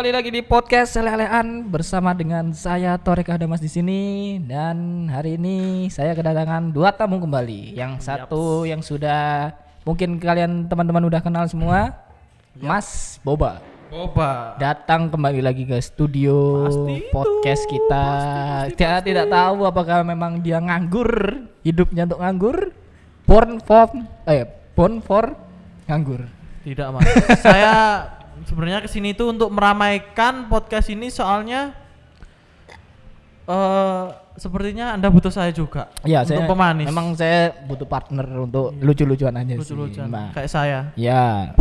Kembali lagi di podcast Selelean bersama dengan saya Torek Adamas di sini dan hari ini saya kedatangan dua tamu kembali. Yang satu yang sudah mungkin kalian teman-teman udah kenal semua, Mas Boba. Boba. Datang kembali lagi ke studio Pasti itu, podcast kita. pasti, pasti, pasti. tidak tahu apakah memang dia nganggur, hidupnya untuk nganggur, born for eh born for nganggur. Tidak mas. saya sebenarnya ke sini tuh untuk meramaikan podcast ini soalnya eh sepertinya anda butuh saya juga. Iya, untuk saya pemanis. Memang saya butuh partner untuk lucu-lucuan aja sih. lucu-lucuan Mbak. kayak saya. Ya.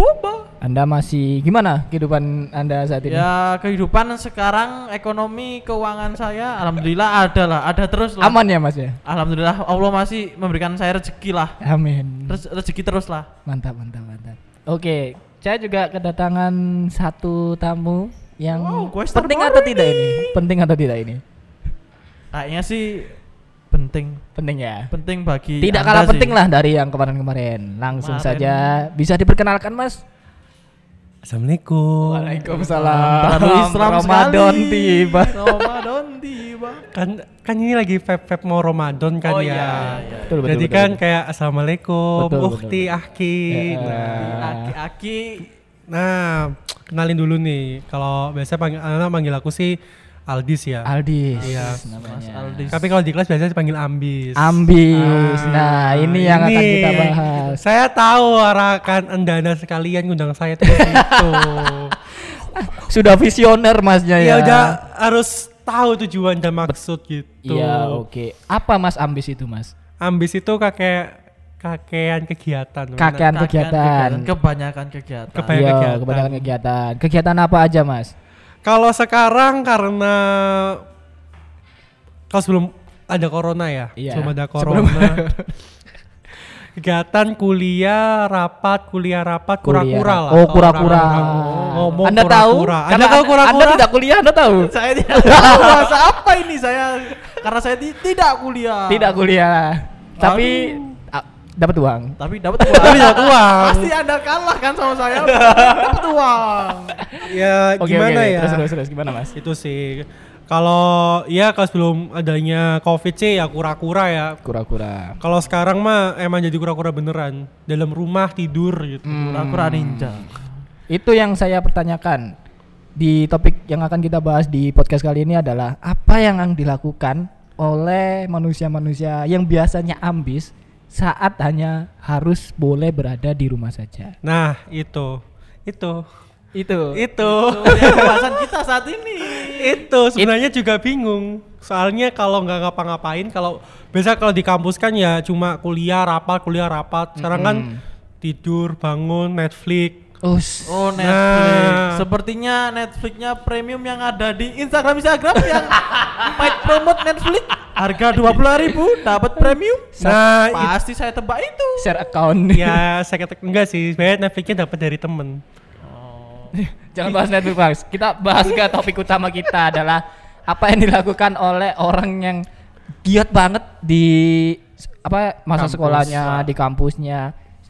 Anda masih gimana kehidupan Anda saat ini? Ya kehidupan sekarang ekonomi keuangan saya alhamdulillah ada lah, ada terus lah. Aman ya Mas ya? Alhamdulillah Allah masih memberikan saya rezeki lah. Amin. Rez- rezeki terus lah. Mantap, mantap, mantap. Oke, saya juga kedatangan satu tamu yang Wow, penting atau tidak ini? Penting atau tidak ini? Kayaknya sih penting, Penting ya. penting bagi Tidak kalah sih. penting lah dari yang kemarin-kemarin. Langsung Kemarin. saja bisa diperkenalkan Mas. Assalamualaikum. Waalaikumsalam. Terlalu Islam Ramadan sekali. tiba. Ramadan tiba. Kan kan ini lagi vape-vape mau Ramadan kan Oh ya. iya, iya. Betul, betul, Jadi betul, kan betul. kayak assalamualaikum, Betul, ukti, betul. aki. Ya. Nah, Aki-aki nah, kenalin dulu nih. Kalau biasa panggil anak panggil aku sih Aldis ya. Aldis Iya. Mas Aldis. Tapi kalau di kelas biasanya dipanggil Ambis. Ambis. Ah, nah, ini yang akan kita bahas. Saya tahu arahkan anda sekalian ngundang saya situ. Sudah visioner Masnya ya. ya udah harus tahu tujuan dan maksud gitu. Iya, oke. Apa Mas ambis itu, Mas? Ambis itu kakek kakean kegiatan. Kakean Nah, kegiatan. Kebanyakan kegiatan. Kebanyakan Iya, kegiatan. kebanyakan kegiatan. Kegiatan apa aja, Mas? Kalau sekarang karena kalau sebelum ada corona ya, Iya, sebelum ada sebelum- corona. kegiatan kuliah, rapat, kuliah rapat, kura-kura lah. Oh, kura-kura. ngomong anda tahu? kura-kura. Karena Anda tahu Anda kura-kura? tidak kuliah, Anda tahu? saya tidak tahu bahasa apa ini saya karena saya ti- tidak kuliah. Tidak kuliah. Tapi ah, dapat uang. Tapi dapat uang. Tapi dapat uang. Pasti Anda kalah kan sama saya. dapat uang. Ya Oke, gimana oke. ya? Terus, terus, terus. Gimana, Mas? Itu sih. Kalau ya kalau sebelum adanya covid sih ya kura-kura ya. Kura-kura. Kalau sekarang mah emang jadi kura-kura beneran. Dalam rumah tidur gitu. Hmm. Kura-kura ninja. Itu yang saya pertanyakan di topik yang akan kita bahas di podcast kali ini adalah apa yang dilakukan oleh manusia-manusia yang biasanya ambis saat hanya harus boleh berada di rumah saja. Nah, itu. Itu. Itu. Itu. Itu pembahasan kita saat ini. itu sebenarnya juga bingung. Soalnya kalau nggak ngapa-ngapain kalau biasa kalau di kampus kan ya cuma kuliah rapat, kuliah rapat. Sekarang kan tidur, bangun, Netflix. Us. Oh Netflix. Nah. Sepertinya Netflixnya premium yang ada di Instagram Instagram yang paid promote Netflix harga dua puluh ribu dapat premium. Nah, Pasti saya tebak itu. Share account. ya saya kata enggak sih. Sebenarnya Netflixnya dapat dari temen. Jangan bahas Netflix, Mas. Kita bahas ke topik utama kita adalah apa yang dilakukan oleh orang yang giat banget di apa masa Kampus sekolahnya, lah. di kampusnya.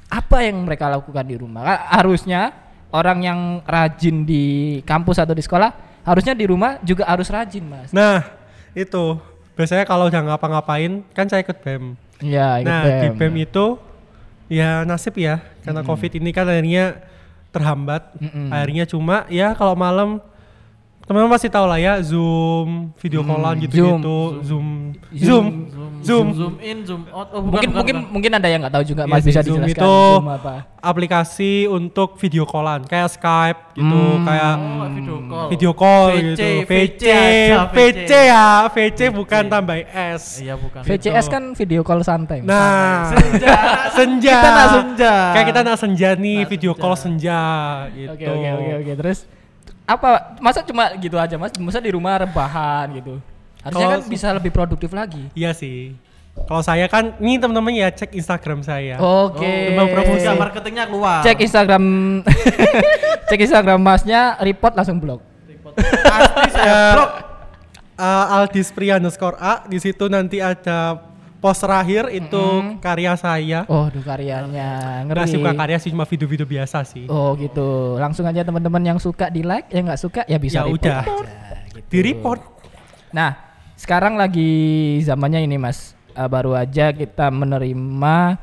Apa yang mereka lakukan di rumah? Harusnya orang yang rajin di kampus atau di sekolah harusnya di rumah juga harus rajin, Mas. Nah, itu. Biasanya kalau udah ngapa-ngapain kan saya ikut BEM. Iya, ikut Nah, di BEM itu ya nasib ya karena Covid ini kan akhirnya terhambat. Mm-mm. Akhirnya cuma ya kalau malam teman-teman pasti tahu lah ya Zoom, video callan Hmm, gitu-gitu, Zoom, Zoom. Zoom, Zoom, zoom in, zoom out. Oh, bukan, mungkin bukan, mungkin bukan. mungkin ada yang nggak tahu juga, Iya Mas bisa Zoom dijelaskan itu Zoom apa? aplikasi untuk video callan kayak Skype gitu, Hmm. kayak Oh, video call. video call VC, gitu. VC VC, ya, VC bukan tambah S. Iya bukan. VCS kan video call santai. Nah, Senja. senja. Kita nak senja. Kayak kita nak senja nih, video senja. call senja gitu. Oke oke oke oke terus apa masa cuma gitu aja mas masa di rumah rebahan gitu harusnya Kalau kan bisa lebih produktif lagi Iya sih. Kalau saya kan, ini teman-teman ya cek Instagram saya. oke promosi. Promosi marketingnya keluar. cek Instagram cek Instagram masnya report langsung blok Pasti saya Ya, blok. eh, Aldis Priya underscore A di situ nanti ada post terakhir itu karya saya. Oh, duh karyanya Nggak ngeri. sih bukan karya sih cuma video-video biasa sih. Oh gitu. Langsung aja teman-teman yang suka di like, yang nggak suka ya bisa ya report udah. aja, gitu. Di report. Nah, sekarang lagi zamannya ini Mas. Eh, baru aja kita menerima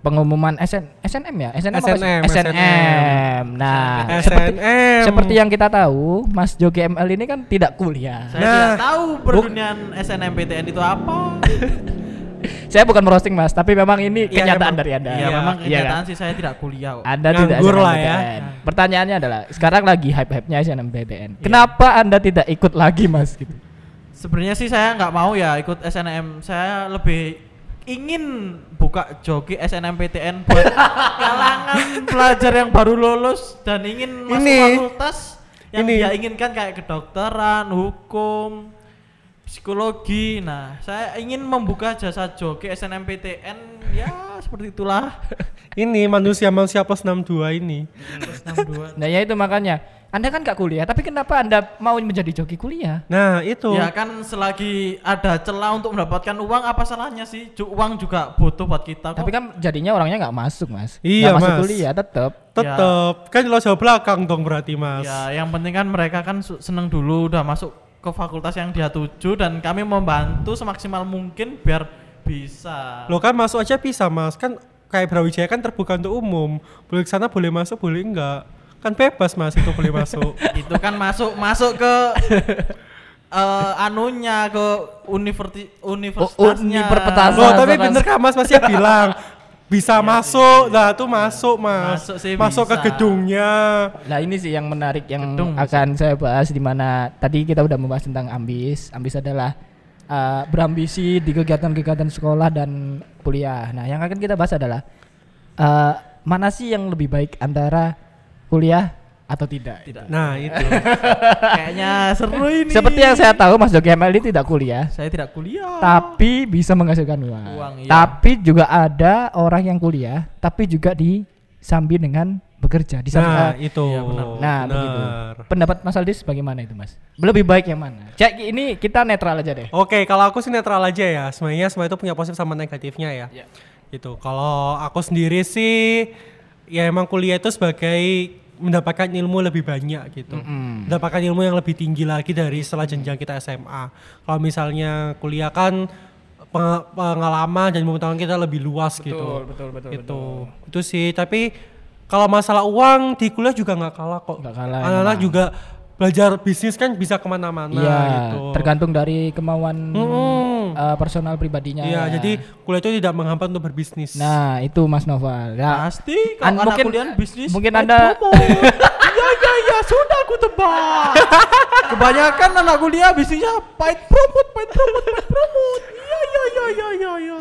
pengumuman SN, SNM ya? SNM, apa sih? SNM, SNM. Nah, seperti, SNM. seperti yang kita tahu, Mas Jogi ML ini kan tidak kuliah. Saya Nah, tidak tahu perdunian SNMPTN itu apa. Saya bukan merosting Mas, tapi memang ini Iya, kenyataan emang. dari Anda. Ya, memang Iya kan? kenyataan sih saya tidak kuliah kok. Anda tidak Nganggur lah ya. SNMPTN. Pertanyaannya adalah, sekarang lagi hype-hype-nya SNMPTN. Iya. Kenapa Anda tidak ikut lagi Mas gitu? Sebenarnya sih saya nggak mau ya ikut SNM. Saya lebih ingin buka joki SNMPTN buat kalangan pelajar yang baru lulus dan ingin masuk Ini. fakultas yang Ini. dia inginkan kayak kedokteran, hukum, psikologi. Nah, saya ingin membuka jasa joki SNMPTN ya seperti itulah. Ini manusia-manusia plus 62 ini. Nah ya itu makanya, Anda kan gak kuliah, tapi kenapa Anda mau menjadi joki kuliah? Nah, itu. Ya kan selagi ada celah untuk mendapatkan uang apa salahnya sih? Ju- Uang juga butuh buat kita kok. Tapi kan jadinya orangnya nggak masuk mas. Iya, Nggak masuk Mas. kuliah tetap. Tetep kan lo jauh belakang dong berarti mas. Ya, yang penting kan mereka kan seneng dulu udah masuk ke fakultas yang dia tuju dan kami membantu semaksimal mungkin biar bisa. Lo kan masuk aja bisa mas. Kan kayak Brawijaya kan terbuka untuk umum. Boleh ke sana boleh masuk boleh enggak. Kan bebas mas itu boleh masuk. Itu kan masuk masuk ke eh, anunya ke universi universitasnya. universitas. Loh tapi bener kan mas masih bilang bisa masuk. Nah tuh masuk mas. Masuk sih masuk ke gedungnya. Nah ini sih yang menarik yang Gedung. akan saya bahas di mana tadi kita udah membahas tentang ambis. Ambis adalah uh, berambisi di kegiatan-kegiatan sekolah dan kuliah. Nah yang akan kita bahas adalah uh, mana sih yang lebih baik antara kuliah atau tidak? Tidak. Nah itu. Kayaknya seru ini. Seperti yang saya tahu Mas Jogi ML ini tidak kuliah, saya tidak kuliah. tapi bisa menghasilkan uang. Uang, iya. Tapi juga ada orang yang kuliah, tapi juga disambi dengan bekerja. Disambi, Nah eh, itu. Iya, benar. Nah, begitu. Pendapat Mas Aldis bagaimana itu, Mas? Lebih baik yang mana? Cek ini kita netral aja deh. Oke, kalau aku sih netral aja ya. Sebenarnya semua itu punya positif sama negatifnya ya. Iya. Gitu. Kalau aku sendiri sih ya emang kuliah itu sebagai mendapatkan ilmu lebih banyak gitu. Mm-mm. Mendapatkan ilmu yang lebih tinggi lagi dari setelah jenjang kita SMA. Kalau misalnya kuliah kan peng- pengalaman dan pengetahuan kita lebih luas gitu. betul, betul, Itu. Itu sih, tapi kalau masalah uang di kuliah juga nggak kalah kok. Nggak kalah, Anak-anak juga belajar bisnis kan bisa ke mana-mana Iya, gitu. tergantung dari kemauan Mm-mm. Eh, personal pribadinya. Iya, jadi kuliah itu tidak menghambat untuk berbisnis. Nah, itu Mas Noval. Ya, Pasti An- kalau anak mungkin- kuliah bisnis mungkin Anda-. Iya iya iya sudah aku tebak. Kebanyakan anak kuliah bisnisnya paid promote, paid promote, paid promote. Iya iya iya iya iya iya.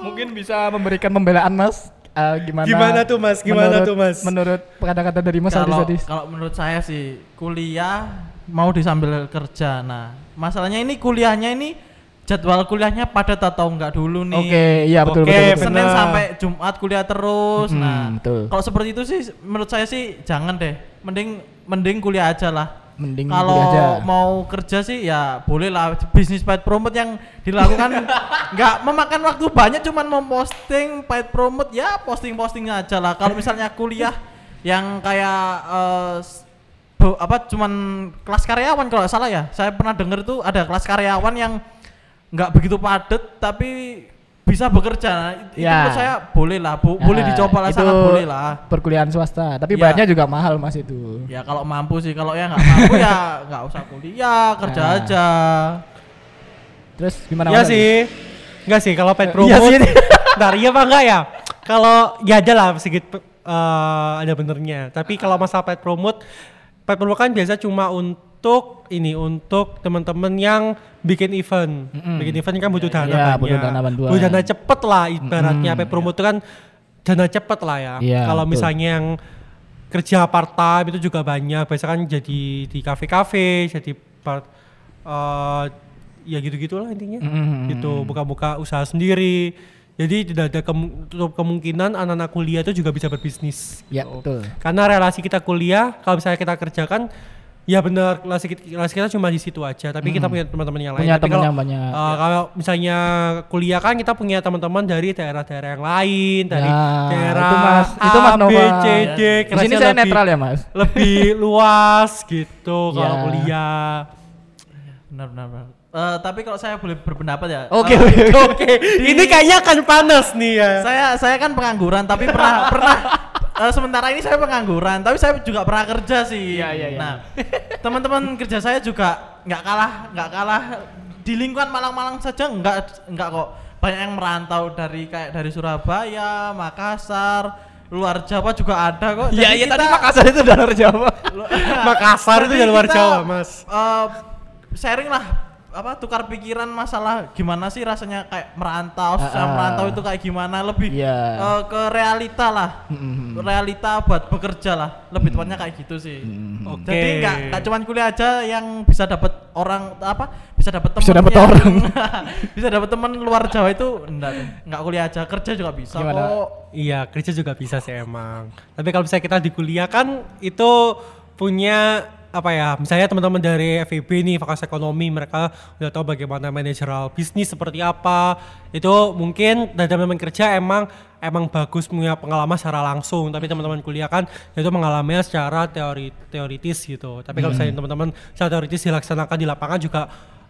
mungkin bisa memberikan pembelaan Mas. Eh, gimana? Gimana tuh, Mas? Gimana menurut- tuh, Mas? Menurut kata-kata dari Mas Kalau tadi. kalau menurut saya sih kuliah mau disambil kerja. Nah, masalahnya ini kuliahnya ini jadwal kuliahnya padat atau enggak dulu nih. Oke, iya betul Oke, betul. betul. Senin sampai Jumat kuliah terus. Mm, nah, betul. kalau seperti itu sih menurut saya sih jangan deh. Mending mending kuliah aja lah. Mending Kalau kuliah aja. mau kerja sih ya boleh lah bisnis paid promote yang dilakukan nggak memakan waktu banyak cuman memposting paid promote ya posting postingnya aja lah. Kalau misalnya kuliah yang kayak eh, be- apa cuman kelas karyawan kalau salah ya. Saya pernah dengar itu ada kelas karyawan yang nggak begitu padat tapi bisa bekerja. Nah, itu Ya. menurut saya boleh lah, bo- boleh Nah, dicoba lah, itu sangat boleh lah. Perkuliahan swasta, tapi Iya. bayarnya juga mahal Mas itu. Ya kalau mampu sih, kalau ya nggak mampu ya nggak usah kuliah, kerja Nah. aja. Terus gimana Mas Aldis? sih. Enggak sih kalau pet Iya promote. sih. Bentar, iya apa enggak ya? Kalau ya ada lah sedikit eh, ada benernya. Tapi kalau masalah pet promote, pet promote kan biasa cuma untuk ini untuk teman-teman yang bikin event. Mm-mm. Bikin event kan butuh dana Iya, banyak. butuh dana bantuan. Butuh dana cepet lah ibaratnya. Mm-mm. Pet promote itu kan dana cepet lah ya. Iya, kalau misalnya yang kerja part time itu juga banyak. Biasa kan jadi di kafe-kafe, jadi part eh, ya gitu-gitulah intinya Mm-mm. gitu buka-buka usaha sendiri jadi tidak ada kem- kemungkinan anak-anak kuliah itu juga bisa berbisnis Ya gitu. betul. karena relasi kita kuliah kalau misalnya kita kerjakan Ya benar, kelas kita, kelas kita cuma di situ aja, tapi kita punya teman-teman yang lain. Punya Tapi teman kalau, yang banyak. eh, kalau misalnya kuliah kan kita punya teman-teman dari daerah-daerah yang lain, dari Ya, daerah itu Mas- A, itu Mas B, Nova. C, D. Di sini saya lebih- netral ya, Mas. Lebih luas gitu kalau Ya. kuliah. Benar benar. benar. Eh, tapi kalau saya boleh berpendapat ya. Oke, eh, oke, oke. Oke, ini kayaknya akan panas nih ya. saya saya kan pengangguran tapi pernah pernah eh, sementara ini saya pengangguran tapi saya juga pernah kerja sih. Iya, iya, iya. Nah, teman-teman kerja saya juga nggak kalah nggak kalah di lingkungan Malang-Malang saja nggak nggak kok banyak yang merantau dari kayak dari Surabaya, Makassar, luar Jawa juga ada kok. Iya, iya tadi Makassar itu luar Jawa. Makassar itu luar Jawa, Mas. eh, sharing lah apa tukar pikiran masalah gimana sih rasanya kayak merantau, susah ah. merantau itu kayak gimana lebih Iya. eh, ke realita lah. Mm-mm. Realita buat bekerja lah. Lebih tepatnya kayak gitu sih. Mm-mm. Oke. Jadi nggak nggak cuman kuliah aja yang bisa dapat orang apa bisa dapat teman Bisa dapet yang- orang. bisa dapat teman luar Jawa itu enggak nggak kuliah aja kerja juga bisa Gimana? kok. Iya, kerja juga bisa sih emang. Tapi kalau misalnya kita di kuliah kan itu punya apa ya misalnya teman-teman dari FEB nih fakultas ekonomi mereka udah tahu bagaimana manajerial bisnis seperti apa. Itu mungkin dari teman-teman kerja emang emang bagus punya pengalaman secara langsung. Tapi teman-teman kuliah kan itu mengalaminya secara teori teoritis gitu. Tapi kalau misalnya teman-teman secara teoritis dilaksanakan di lapangan juga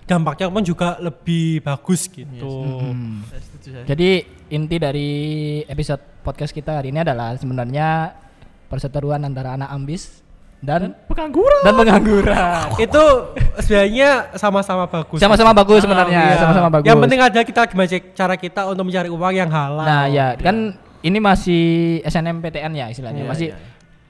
dampaknya pun juga lebih bagus gitu. Saya setuju saya. Jadi inti dari episode podcast kita hari ini adalah sebenarnya perseteruan antara anak ambis dan Pengangguran. dan pengangguran. itu sebenarnya sama-sama bagus. Sama-sama bagus sebenarnya, Iya. sama-sama bagus. Yang penting ada kita gimana cara kita untuk mencari uang yang halal. Nah, ya kan ini masih SNMPTN ya istilahnya. Iya, masih iya.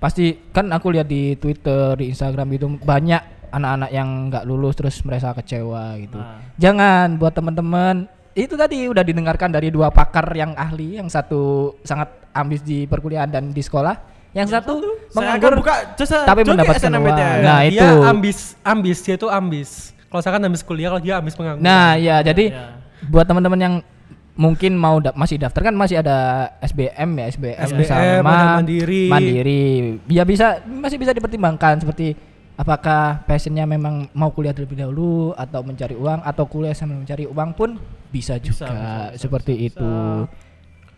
pasti kan aku lihat di Twitter, di Instagram itu banyak anak-anak yang nggak lulus terus merasa kecewa gitu. Nah. Jangan buat teman-teman itu tadi udah didengarkan dari dua pakar yang ahli, yang satu sangat ambis di perkuliahan dan di sekolah, yang, satu Saya akan menganggur buka jasa tapi mendapatkan uang. Nah, Nah, dia itu. ambis, ambis dia tuh ambis. Kalau saya kan ambis kuliah, kalau dia ambis pengangguran. Nah, ya jadi Iya. buat teman-teman yang mungkin mau da- masih daftar kan masih ada SBM ya SBM, SBM, sama ada Mandiri. Mandiri. Ya bisa masih bisa dipertimbangkan seperti apakah passionnya memang mau kuliah terlebih dahulu atau mencari uang atau kuliah sambil mencari uang pun bisa juga Bisa, bisa, bisa, seperti bisa, itu.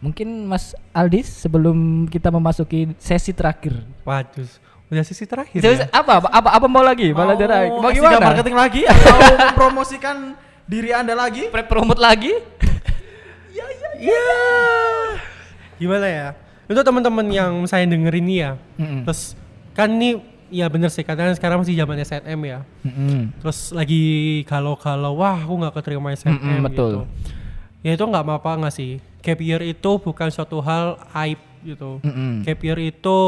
Mungkin Mas Aldis sebelum kita memasuki sesi terakhir. Waduh, udah sisi terakhir Sesi- ya? apa, apa apa apa mau lagi? Mau, mau mau S3 gimana? marketing lagi atau mempromosikan diri anda lagi Pre-promote lagi? Iya. Gimana ya? Untuk teman-teman yang saya denger ini ya, Mm-mm. terus kan ini ya bener sih karena sekarang masih zaman SNM ya. Mm-mm. terus lagi galau-galau wah aku nggak keterima SNM Mm-mm, betul. gitu ya itu nggak apa-apa nggak sih gap year itu bukan suatu hal aib gitu Mm-mm. gap year itu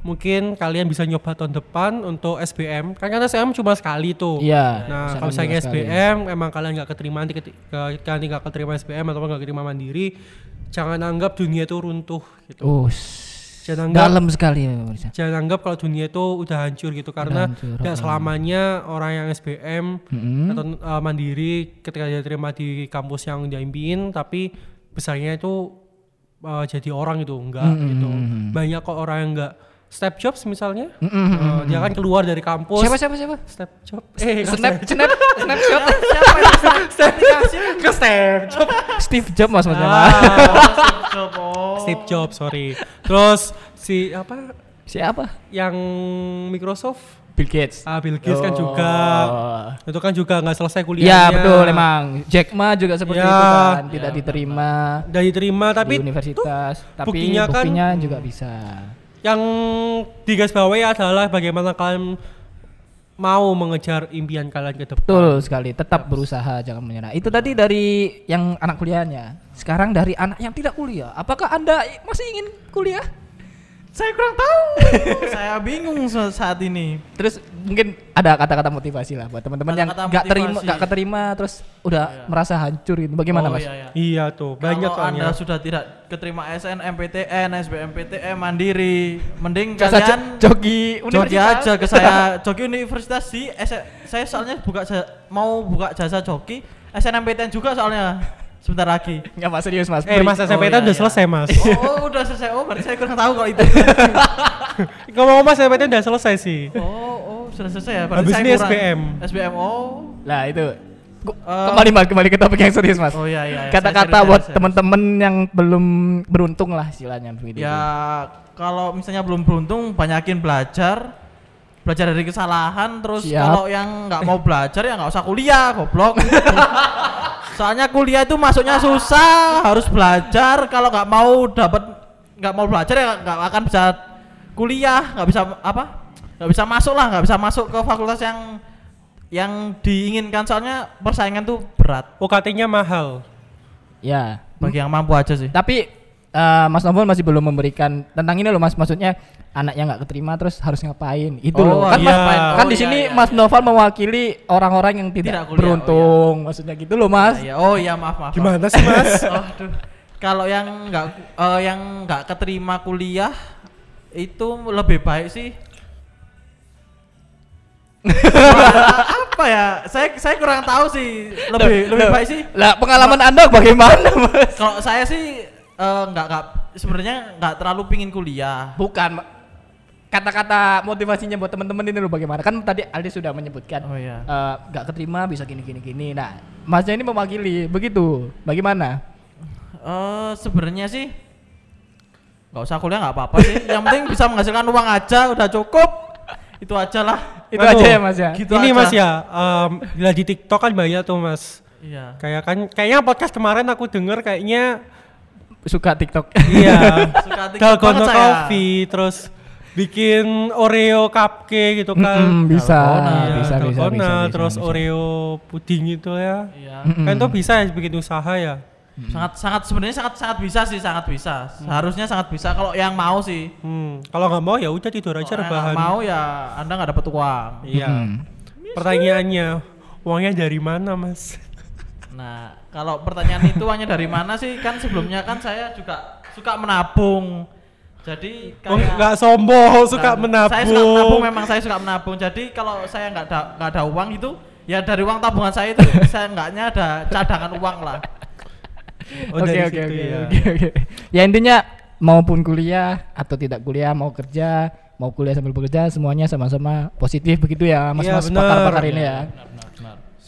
mungkin kalian bisa nyoba tahun depan untuk SBM kan karena SBM cuma sekali tuh Iya. nah kalau misalnya nambah sekali. SBM emang kalian nggak keterima nanti ke- kalian nggak keterima SBM atau nggak keterima mandiri jangan anggap dunia itu runtuh gitu Oh, jangan anggap dalam sekali ya, jangan anggap kalau dunia itu udah hancur gitu karena hancur, tidak selamanya orang yang SBM Mm-mm. atau uh, mandiri ketika dia terima di kampus yang dia impiin tapi besarnya itu uh, jadi orang itu enggak Mm-mm. gitu banyak kok orang yang enggak step jobs misalnya Mm-mm. Uh, dia kan keluar dari kampus Siapa siapa siapa? step job eh Snap snap snapshot. siapa yang step ke step job Steve Jobs mas maksudnya. Ah, oh. Steve Jobs sorry terus si apa Siapa? yang Microsoft Bill Gates. ah Bill Gates kan Oh. juga itu kan juga nggak selesai kuliahnya Iya betul emang. Jack Ma juga seperti Ya. itu kan, tidak diterima udah diterima tapi di universitas, tapi buktinya buktinya, kan- juga bisa. yang digarisbawahi adalah bagaimana kalian mau mengejar impian kalian ke depan. Betul sekali, tetap berusaha jangan menyerah. Itu tadi dari yang anak kuliahnya. Sekarang dari anak yang tidak kuliah. Apakah Anda masih ingin kuliah? Saya kurang tahu saya bingung sa- saat ini Terus mungkin ada kata-kata motivasi lah buat teman-teman yang nggak terima nggak keterima terus udah Iya. merasa hancur gitu. Bagaimana Oh, Mas? iya, iya. Iya tuh, banyak Kalau anda sudah tidak keterima SNMPTN, SBMPTN, Mandiri, mending usah kalian jo- jogi joki universitas. aja ke saya joki universitas sih saya soalnya buka mau buka jasa joki SNMPTN juga soalnya sebentar lagi Nggak mas serius mas. Eh, Mas SMP Oh, udah iya, iya. selesai, Mas. oh, udah selesai oh berarti saya kurang tahu kalau itu Ngomong Mas SMP udah selesai sih. oh oh sudah selesai ya. Berarti Habis saya ini kurang. SBM. SBM oh. Lah itu Eh, kembali mas kembali ke topik yang serius mas. Oh iya iya. Kata-kata Saya serius, buat serius. teman-teman yang belum beruntung lah istilahnya begitu. Ya kalau misalnya belum beruntung banyakin belajar belajar dari kesalahan terus kalau yang nggak mau belajar ya nggak usah kuliah goblok soalnya kuliah itu masuknya susah harus belajar. Kalau nggak mau dapat nggak mau belajar ya nggak akan bisa kuliah nggak bisa apa? Nggak bisa masuk lah nggak bisa masuk ke fakultas yang yang diinginkan. Soalnya persaingan tuh berat. UKT-nya mahal. Ya. bagi yang mampu aja sih. Tapi eh, Mas Novel masih belum memberikan tentang ini loh Mas maksudnya anak yang nggak keterima terus harus ngapain itu Oh, loh kan iya. Mas, kan Oh, di iya, sini iya, Mas iya. Novel mewakili orang-orang yang tidak, Tidak kuliah, beruntung maksudnya gitu loh Mas Ya, oh iya maaf maaf maaf. Gimana sih mas? Aduh. Kalau yang nggak eh, yang nggak keterima kuliah itu lebih baik sih. apa ya? Saya saya kurang tahu sih. Lebih Loh, lebih loh. baik sih. lah pengalaman anda bagaimana Mas Kalau saya sih eh, nggak nggak sebenarnya nggak terlalu pingin kuliah. bukan kata-kata motivasinya buat teman-teman ini loh bagaimana kan tadi Aldi sudah menyebutkan Oh iya. eh, nggak keterima bisa gini gini gini nah Masnya ini mewakili begitu bagaimana Eh sebenarnya sih nggak usah kuliah nggak apa-apa sih. Yang penting bisa menghasilkan uang aja udah cukup. Itu aja lah. itu Aduh, aja ya Mas ya gitu ini aja. mas ya, um, di TikTok kan banyak tuh mas. Iya. Kayak kan, kayaknya podcast kemarin aku denger kayaknya suka TikTok iya Suka TikTok dalgona coffee terus bikin Oreo cupcake gitu kan. Mm-mm, bisa, Dalgona, Iya, bisa, bisa, dalgona, bisa, bisa, terus bisa. Oreo puding itu ya. Iya. Mm-mm. Kan tuh bisa ya bikin usaha ya. sangat sangat sebenarnya sangat sangat bisa sih sangat bisa seharusnya sangat bisa kalau yang mau sih Hmm, kalau nggak mau ya udah tidur aja rebahan. mau ya anda nggak dapat uang Iya. Mm. Pertanyaannya, uangnya dari mana mas? nah kalau pertanyaan itu hanya dari mana sih kan sebelumnya kan saya juga suka menabung jadi Oh, kayak nggak sombong, suka Nah, menabung. saya suka menabung memang saya suka menabung jadi kalau saya nggak ada nggak ada uang itu ya dari uang tabungan saya itu saya enggaknya ada cadangan uang lah Oh, Oke oke ya. oke oke. Ya intinya maupun kuliah atau tidak kuliah mau kerja mau kuliah sambil bekerja semuanya sama-sama positif begitu ya mas Iya, mas benar. pakar-pakar ini ya. benar benar benar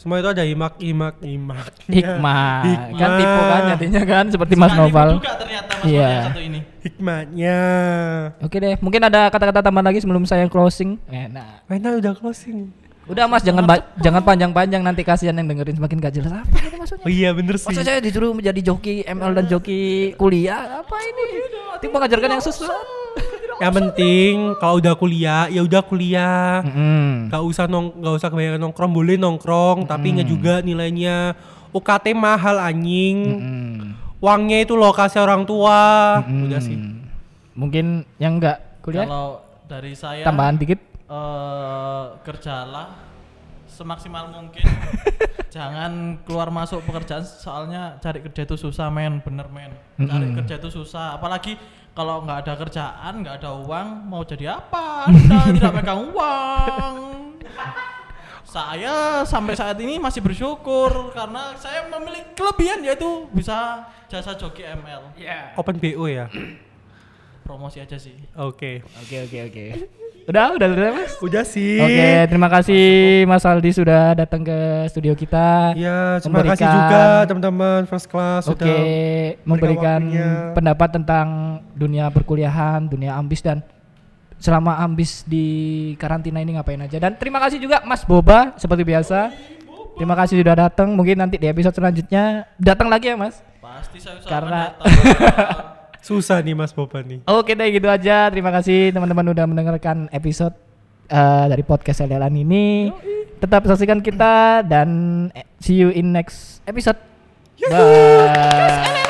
Semua itu ada imak, imak, imak. Hikmah. Hikmah. kan tipu kan jadinya kan seperti Mas Noval. juga ternyata mas Iya. yang satu ini Hikmahnya. Oke deh, mungkin ada kata-kata tambahan lagi sebelum saya closing. Eh, nah, Mainnya udah closing. udah Mas jangan ba- jangan panjang-panjang nanti kasihan yang dengerin semakin gak jelas apa ini maksudnya. Oh iya bener sih. Masa saya disuruh menjadi joki ML dan joki kuliah apa ini? Tim mengajarkan yang susah. Yang penting kalau udah kuliah ya udah kuliah. Mm-mm. Gak usah nong, gak usah kebanyakan nongkrong, boleh nongkrong, tapi ingat juga nilainya UKT mahal anjing. Mm-mm. Uangnya itu lokasi orang tua. Mm-mm. Udah sih. Mungkin yang enggak kuliah kalau dari saya tambahan dikit. eh kerjalah semaksimal mungkin jangan keluar masuk pekerjaan soalnya cari kerja itu susah men bener men cari Mm-mm. kerja itu susah apalagi kalau nggak ada kerjaan nggak ada uang mau jadi apa anda tidak megang uang saya sampai saat ini masih bersyukur karena saya memiliki kelebihan yaitu bisa jasa joki ML Open BO ya. promosi aja sih Oke. Oke oke oke. Udah udah udah Mas. Udah sih. Oke, terima kasih Mas Aldi sudah datang ke studio kita. Ya, terima kasih Memberikan- juga teman-teman first class Oke, sudah memberikan waktunya. pendapat tentang dunia perkuliahan, dunia ambis dan selama ambis di karantina ini ngapain aja. Dan terima kasih juga Mas Boba seperti biasa. Terima kasih sudah datang. Mungkin nanti di episode selanjutnya datang lagi ya, Mas. pasti saya usahakan Karena- datang. susah nih Mas Boban nih. Oke deh gitu aja. Terima kasih teman-teman udah mendengarkan episode eh, dari podcast Selelan ini. Tetap saksikan kita dan eh, see you in next episode. Bye.